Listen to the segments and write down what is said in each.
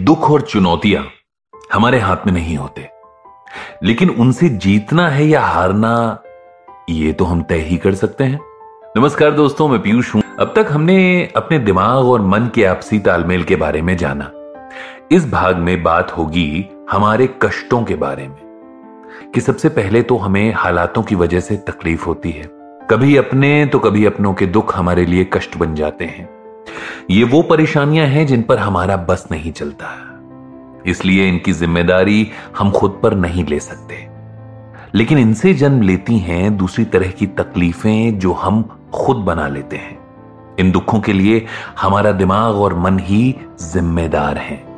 दुख और चुनौतियाँ हमारे हाथ में नहीं होते। लेकिन उनसे जीतना है या हारना, ये तो हम तय ही कर सकते हैं। नमस्कार दोस्तों, मैं पीयूष हूँ। अब तक हमने अपने दिमाग और मन के आपसी तालमेल के बारे में जाना। इस भाग में बात होगी हमारे कष्टों के बारे में, कि सबसे पहले तो हमें हालातों की वजह से तकलीफ़ होती है। कभी अपने तो कभी अपनों के दुख हमारे लिए कष्ट बन जाते हैं। ये वो परेशानियाँ हैं जिन पर हमारा बस नहीं चलता। इसलिए इनकी ज़िम्मेदारी हम खुद पर नहीं ले सकते। लेकिन इनसे जन्म लेती हैं दूसरी तरह की तकलीफें जो हम खुद बना लेते हैं। इन दुखों के लिए हमारा दिमाग और मन ही जिम्मेदार हैं।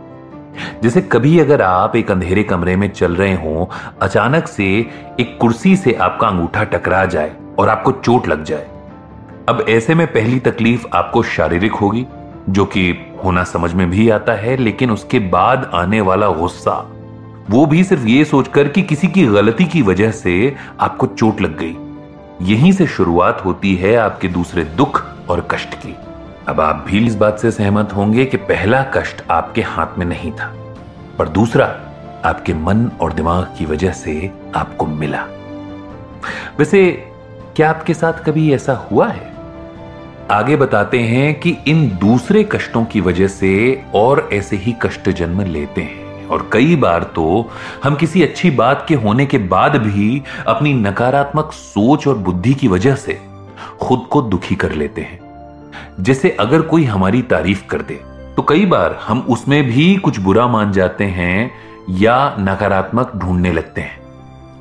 जैसे कभी अगर आप एक अंधेरे कमरे में चल रहे हो, अचानक से एक कुर्सी से आपका अंगूठा टकरा जाए और आपको चोट लग जाए। अब ऐसे में पहली तकलीफ़ आपको शारीरिक होगी, जो कि होना समझ में भी आता है, लेकिन उसके बाद आने वाला गुस्सा। वो भी सिर्फ़ ये सोचकर कि किसी की गलती की वजह से आपको चोट लग गई। यहीं से शुरुआत होती है आपके दूसरे दुख और कष्ट की। अब आप भी इस बात से सहमत होंगे कि पहला कष्ट आपके हाथ में नहीं था, पर दूसरा आपके मन और दिमाग की वजह से आपको मिला। वैसे, क्या आपके साथ कभी ऐसा हुआ है? आगे बताते हैं कि इन दूसरे कष्टों की वजह से और ऐसे ही कष्ट जन्म लेते हैं। और कई बार तो हम किसी अच्छी बात के होने के बाद भी अपनी नकारात्मक सोच और बुद्धि की वजह से खुद को दुखी कर लेते हैं। जैसे अगर कोई हमारी तारीफ़ कर दे तो कई बार हम उसमें भी कुछ बुरा मान जाते हैं या नकारात्मक ढूँढने लगते हैं।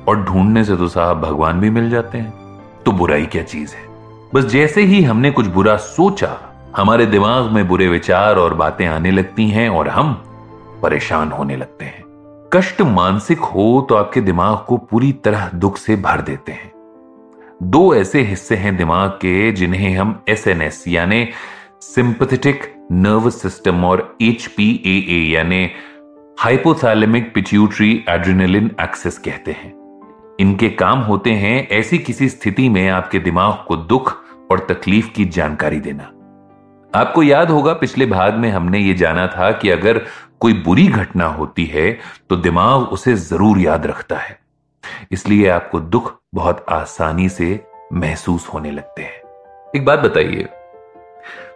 और ढूँढने से तो साहब भगवान भी मिल जाते हैं। तो बुराई क्या चीज़ है? बस जैसे ही हमने कुछ बुरा सोचा, हमारे दिमाग में बुरे विचार और बातें आने लगती हैं और हम परेशान होने लगते हैं। कष्ट मानसिक हो तो आपके दिमाग को पूरी तरह दुख से भर देते हैं। दो ऐसे हिस्से हैं दिमाग के जिन्हें हम एस एन एस यानी सिंपथेटिक नर्वस सिस्टम और एच पी ए यानी हाइपोथैलेमिक पिट्यूटरी एड्रेनलिन एक्सेस कहते हैं। इनके काम होते हैं, ऐसी किसी स्थिति में आपके दिमाग को दुख और तकलीफ़ की जानकारी देना। आपको याद होगा, पिछले भाग में हमने ये जाना था कि अगर कोई बुरी घटना होती है तो दिमाग उसे ज़रूर याद रखता है। इसलिए आपको दुख बहुत आसानी से महसूस होने लगते हैं। एक बात बताइए,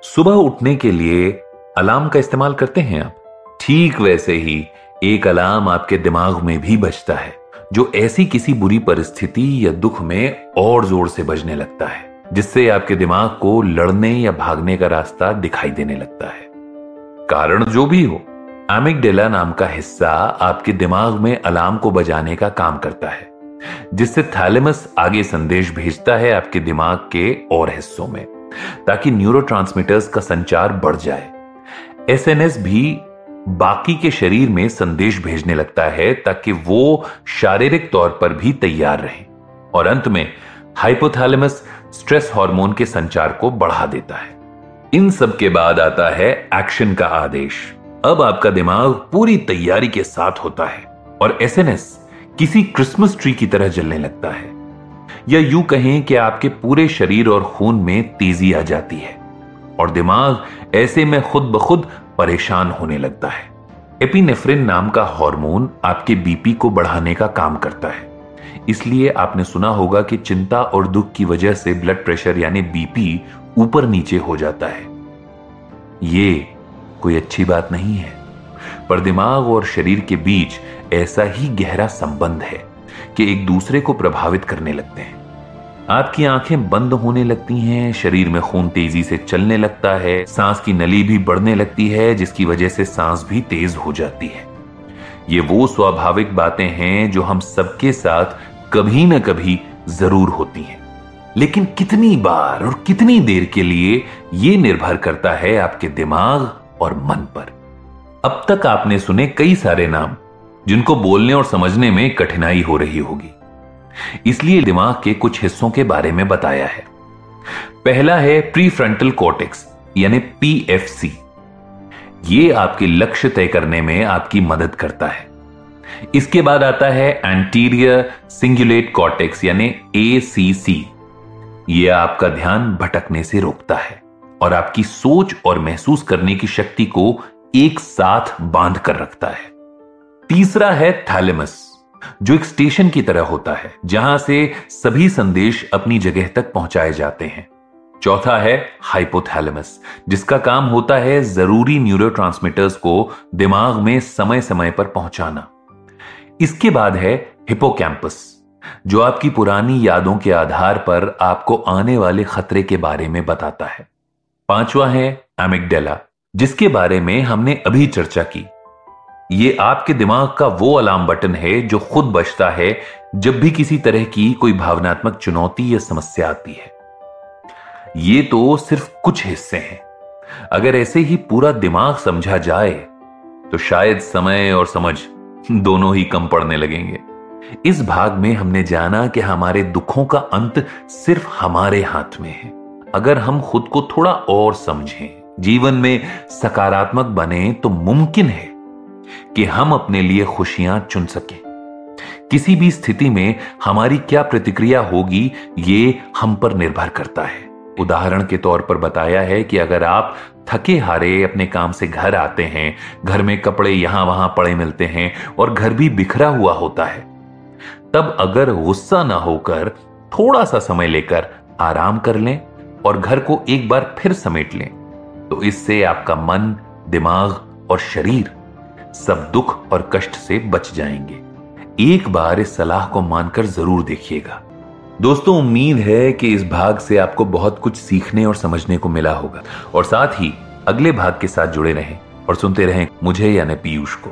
सुबह उठने के लिए अलार्म का इस्तेमाल करते हैं आप? ठीक वैसे ही एक अलार्म आपके दिमाग में भी बजता है, जो ऐसी किसी बुरी परिस्थिति या दुख में और ज़ोर से बजने लगता है। जिससे आपके दिमाग को लड़ने या भागने का रास्ता दिखाई देने लगता है। कारण जो भी हो एमिकडेला नाम का हिस्सा आपके दिमाग में अलार्म को बजाने का काम करता है, जिससे थैलेमस आगे संदेश भेजता है आपके दिमाग के और हिस्सों में, ताकि न्यूरो का संचार बढ़ जाए। एसएनएस भी बाकी के शरीर में संदेश भेजने लगता है ताकि वो शारीरिक तौर पर भी तैयार रहे। और अंत में हाइपोथैलेमस स्ट्रेस हार्मोन के संचार को बढ़ा देता है। इन सब के बाद आता है एक्शन का आदेश। अब आपका दिमाग पूरी तैयारी के साथ होता है और एसएनएस किसी क्रिसमस ट्री की तरह जलने लगता है। या यूँ कहें कि आपके पूरे शरीर और खून में तेज़ी आ जाती है और दिमाग ऐसे में खुद ब खुद परेशान होने लगता है। एपिनेफ्रिन नाम का हार्मोन आपके बीपी को बढ़ाने का काम करता है। इसलिए आपने सुना होगा कि चिंता और दुख की वजह से ब्लड प्रेशर यानी बीपी ऊपर नीचे हो जाता है। ये कोई अच्छी बात नहीं है। पर दिमाग और शरीर के बीच ऐसा ही गहरा संबंध है कि एक दूसरे को प्रभावित करने लगते हैं। आपकी आँखें बंद होने लगती हैं, शरीर में खून तेज़ी से चलने लगता है, सांस की नली भी बढ़ने लगती है, जिसकी वजह से सांस भी तेज हो जाती है। ये वो स्वाभाविक बातें हैं जो हम सबके साथ कभी ना कभी ज़रूर होती हैं। लेकिन कितनी बार और कितनी देर के लिए यह निर्भर करता है आपके दिमाग और मन पर। अब तक आपने सुने कई सारे नाम, जिनको बोलने और समझने में कठिनाई हो रही होगी। इसलिए दिमाग के कुछ हिस्सों के बारे में बताया है। पहला है प्री फ्रंटल कोटेक्स यानी पीएफसी ये आपके लक्ष्य तय करने में आपकी मदद करता है। इसके बाद आता है एंटीरियर सिंगुलेट कॉर्टेक्स यानी ए सी सी यह आपका ध्यान भटकने से रोकता है और आपकी सोच और महसूस करने की शक्ति को एक साथ बाँध कर रखता है। तीसरा है थैलेमस जो एक स्टेशन की तरह होता है, जहाँ से सभी संदेश अपनी जगह तक पहुँचाए जाते हैं। चौथा है हाइपोथैलेमस जिसका काम होता है ज़रूरी न्यूरोट्रांसमीटर्स को दिमाग में समय समय पर पहुंचाना। इसके बाद है हिपोकैंपस जो आपकी पुरानी यादों के आधार पर आपको आने वाले खतरे के बारे में बताता है। पांचवा है एमिकडेला जिसके बारे में हमने अभी चर्चा की। ये आपके दिमाग का वो अलार्म बटन है जो खुद बचता है जब भी किसी तरह की कोई भावनात्मक चुनौती या समस्या आती है। ये तो सिर्फ़ कुछ हिस्से हैं। अगर ऐसे ही पूरा दिमाग समझा जाए तो शायद समय और समझ दोनों ही कम पड़ने लगेंगे। इस भाग में हमने जाना कि हमारे दुखों का अंत सिर्फ़ हमारे हाथ में है। अगर हम खुद को थोड़ा और समझें, जीवन में सकारात्मक बने तो मुमकिन है कि हम अपने लिए खुशियाँ चुन सकें। किसी भी स्थिति में हमारी क्या प्रतिक्रिया होगी, ये हम पर निर्भर करता है। उदाहरण के तौर पर बताया है कि अगर आप थके हारे अपने काम से घर आते हैं, घर में कपड़े यहाँ वहाँ पड़े मिलते हैं और घर भी बिखरा हुआ होता है, तब अगर गुस्सा ना होकर थोड़ा सा समय लेकर आराम कर लें और घर को एक बार फिर समेट लें तो इससे आपका मन, दिमाग और शरीर सब दुख और कष्ट से बच जाएँगे। एक बार इस सलाह को मानकर ज़रूर देखिएगा। दोस्तों, उम्मीद है कि इस भाग से आपको बहुत कुछ सीखने और समझने को मिला होगा। और साथ ही, अगले भाग के साथ जुड़े रहें और सुनते रहें मुझे यानी पीयूष को।